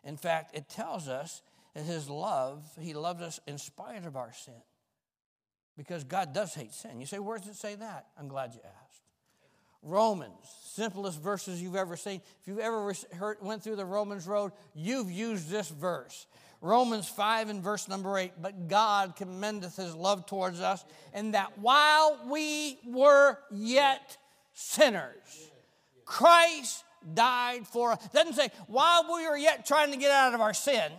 In fact, it tells us that his love, he loves us in spite of our sin. Because God does hate sin. You say, where does it say that? I'm glad you asked. Romans, simplest verses you've ever seen. If you've ever heard, went through the Romans road, you've used this verse. Romans 5 and verse number 8. But God commendeth his love towards us, and that while we were yet sinners, Christ died for us. Doesn't say, while we were yet trying to get out of our sin,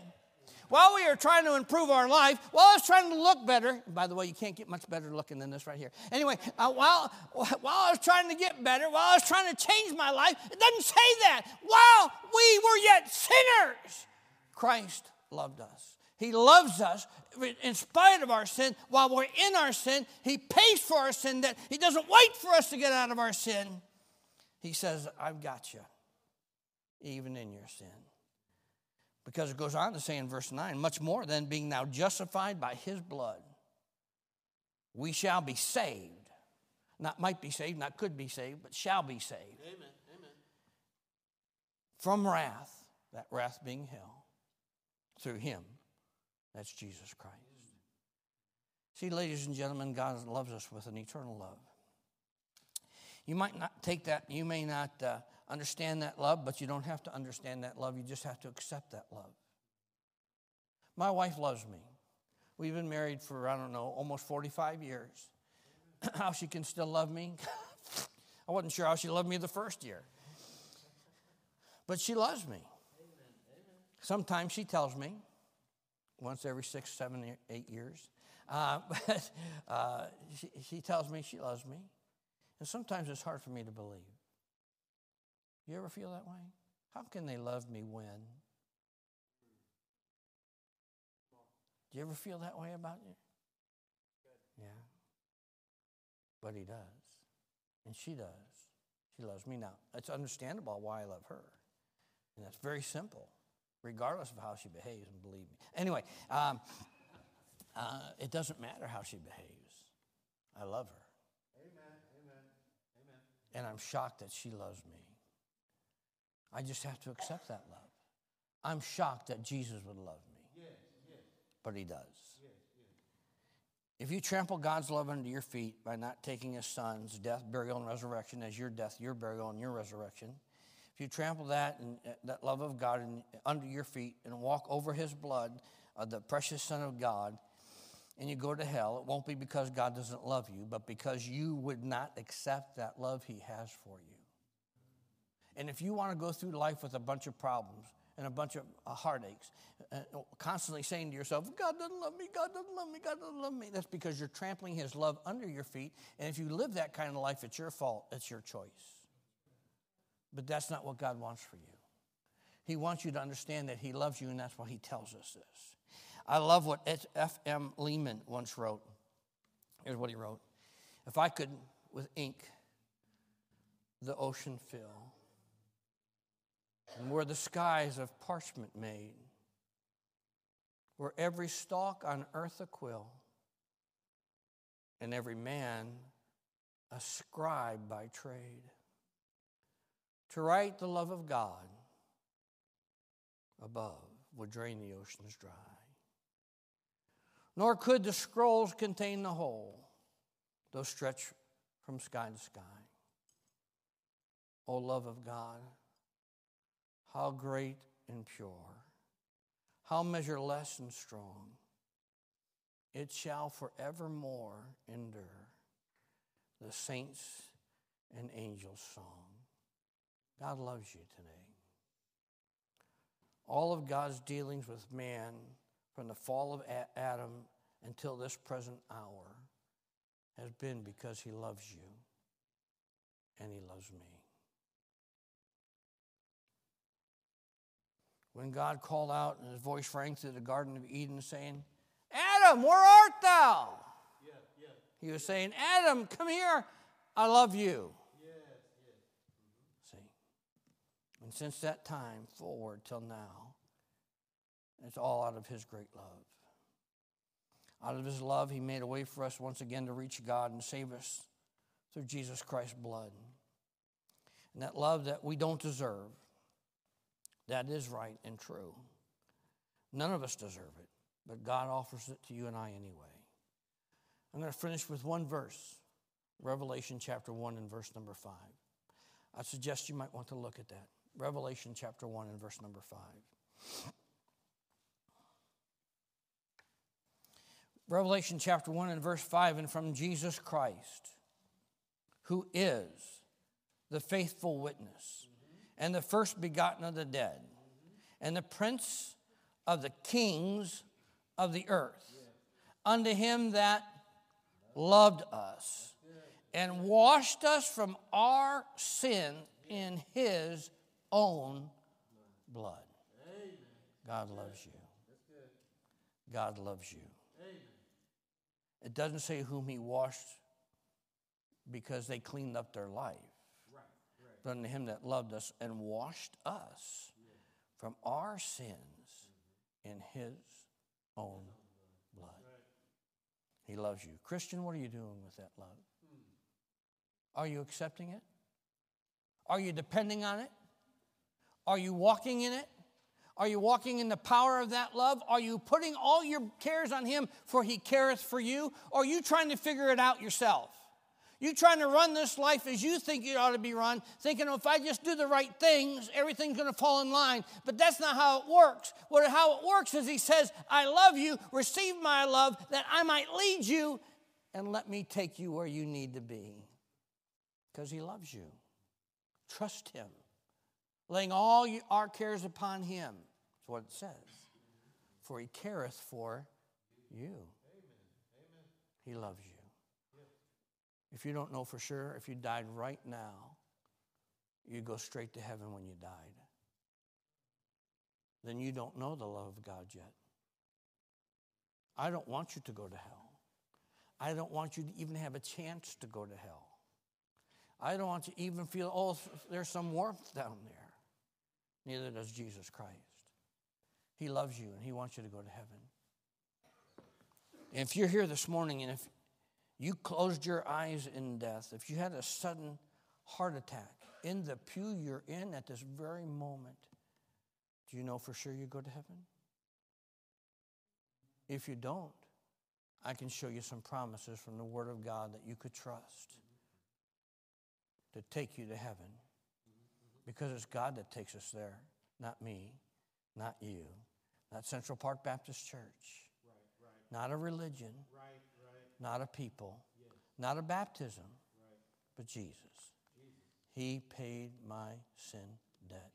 while we are trying to improve our life, while I was trying to look better, by the way, you can't get much better looking than this right here. Anyway, uh, while, *laughs* while I was trying to get better, while I was trying to change my life, it doesn't say that. While we were yet sinners, Christ loved us. He loves us in spite of our sin. While we're in our sin, He pays for our sin that He doesn't wait for us to get out of our sin. He says, I've got you, even in your sin. Because it goes on to say in verse 9, much more than being now justified by his blood, we shall be saved. Not might be saved, not could be saved, but shall be saved. Amen. Amen. From wrath, that wrath being hell, through him. That's Jesus Christ. See, ladies and gentlemen, God loves us with an eternal love. You might not take that, you may not uh, understand that love, but you don't have to understand that love. You just have to accept that love. My wife loves me. We've been married for, I don't know, almost 45 years. *clears throat* how she can still love me, *laughs* I wasn't sure how she loved me the first year. But she loves me. Sometimes she tells me, once every six, seven, eight years. *laughs* Uh, but uh, she, she tells me she loves me. And sometimes it's hard for me to believe. You ever feel that way? How can they love me when? Do you ever feel that way about you? Yeah. But he does. And she does. She loves me now. It's understandable why I love her. And that's very simple, regardless of how she behaves, and believe me. Anyway, um, *laughs* uh, it doesn't matter how she behaves. I love her. Amen. Amen. Amen. And I'm shocked that she loves me. I just have to accept that love. I'm shocked that Jesus would love me. Yes. Yes. But he does. Yes. Yes. If you trample God's love under your feet by not taking his son's death, burial, and resurrection as your death, your burial, and your resurrection, if you trample that and uh, that love of God in, under your feet and walk over his blood, the precious Son of God, and you go to hell, it won't be because God doesn't love you, but because you would not accept that love he has for you. And if you want to go through life with a bunch of problems and a bunch of uh, heartaches, uh, constantly saying to yourself, God doesn't love me, God doesn't love me, God doesn't love me, that's because you're trampling His love under your feet. And if you live that kind of life, it's your fault, it's your choice. But that's not what God wants for you. He wants you to understand that He loves you, and that's why He tells us this. I love what F.M. Lehman once wrote. Here's what he wrote If I could, with ink, the ocean fill and were the skies of parchment made, were every stalk on earth a quill, and every man a scribe by trade, to write the love of God above would drain the oceans dry. Nor could the scrolls contain the whole, though stretched from sky to sky. O love of God, how great and pure, how measureless and strong it shall forevermore endure. The saints and angels' song. God loves you today. All of God's dealings with man from the fall of Adam until this present hour has been because he loves you and he loves me. When God called out and his voice rang through the Garden of Eden saying, Adam, where art thou? He was saying, Adam, come here. I love you. See? And since that time forward till now, it's all out of his great love. Out of his love, he made a way for us once again to reach God and save us through Jesus Christ's blood. And that love that we don't deserve, that is right and true. None of us deserve it, but God offers it to you and I anyway. I'm going to finish with one verse Revelation chapter 1 and verse number 5. I suggest you might want to look at that. Revelation chapter 1 and verse number 5. Revelation chapter 1 and verse 5 and from Jesus Christ, who is the faithful witness and the first begotten of the dead and the prince of the kings of the earth, unto him that loved us and washed us from our sin in his own blood. God loves you. God loves you. It doesn't say whom he washed because they cleaned up their life. But unto him that loved us and washed us from our sins in his own blood. He loves you. Christian, what are you doing with that love? Are you accepting it? Are you depending on it? Are you walking in it? Are you walking in the power of that love? Are you putting all your cares on Him for He careth for you? Or are you trying to figure it out yourself? You trying to run this life as you think it ought to be run, thinking oh, if I just do the right things, everything's going to fall in line. But that's not how it works. What, how it works is He says, I love you, receive my love, that I might lead you, and let me take you where you need to be. Because He loves you. Trust Him laying all our cares upon him. That's what it says. For he careth for you. He loves you. If you don't know for sure, if you died right now, you go straight to heaven when you died. Then you don't know the love of God yet. I don't want you to go to hell. I don't want you to even have a chance to go to hell. I don't want you to even feel, oh, there's some warmth down there. Neither does Jesus Christ. He loves you and He wants you to go to heaven. If you're here this morning and if you closed your eyes in death, if you had a sudden heart attack in the pew you're in at this very moment, do you know for sure you go to heaven? If you don't, I can show you some promises from the Word of God that you could trust to take you to heaven. Because it's God that takes us there, not me, not you, not Central Park Baptist Church, not a religion, not a people, not a baptism, but Jesus. He paid my sin debt,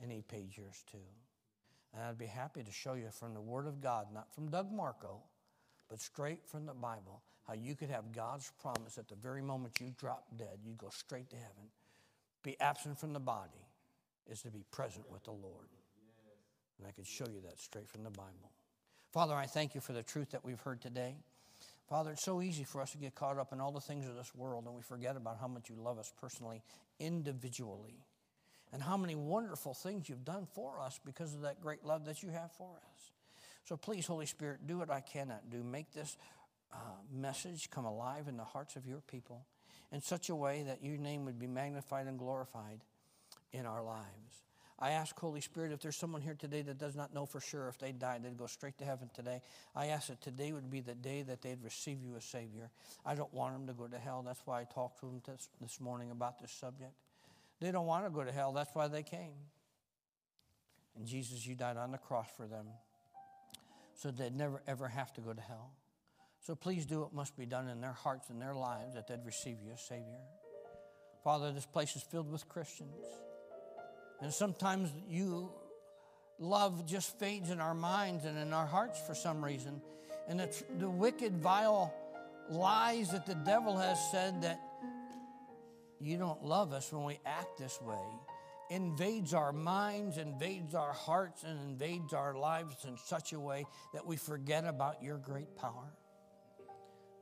and He paid yours too. And I'd be happy to show you from the Word of God, not from Doug Marco, but straight from the Bible, how you could have God's promise at the very moment you drop dead, you go straight to heaven. Be absent from the body is to be present with the Lord. And I could show you that straight from the Bible. Father, I thank you for the truth that we've heard today. Father, it's so easy for us to get caught up in all the things of this world and we forget about how much you love us personally, individually, and how many wonderful things you've done for us because of that great love that you have for us. So please, Holy Spirit, do what I cannot do. Make this uh, message come alive in the hearts of your people in such a way that your name would be magnified and glorified in our lives. I ask, Holy Spirit, if there's someone here today that does not know for sure if they died, they'd go straight to heaven today. I ask that today would be the day that they'd receive you as Savior. I don't want them to go to hell. That's why I talked to them this, this morning about this subject. They don't want to go to hell. That's why they came. And Jesus, you died on the cross for them so they'd never, ever have to go to hell. So please do what must be done in their hearts and their lives that they'd receive you as Savior. Father, this place is filled with Christians. And sometimes you love just fades in our minds and in our hearts for some reason. And the, the wicked, vile lies that the devil has said that you don't love us when we act this way invades our minds, invades our hearts, and invades our lives in such a way that we forget about your great power.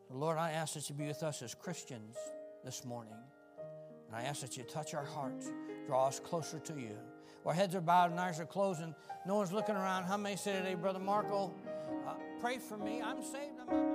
Lord, I ask that you be with us as Christians this morning. And I ask that you touch our hearts, draw us closer to you. Our heads are bowed and eyes are closed, and no one's looking around. How many say today, Brother Marco, uh, pray for me? I'm saved. I'm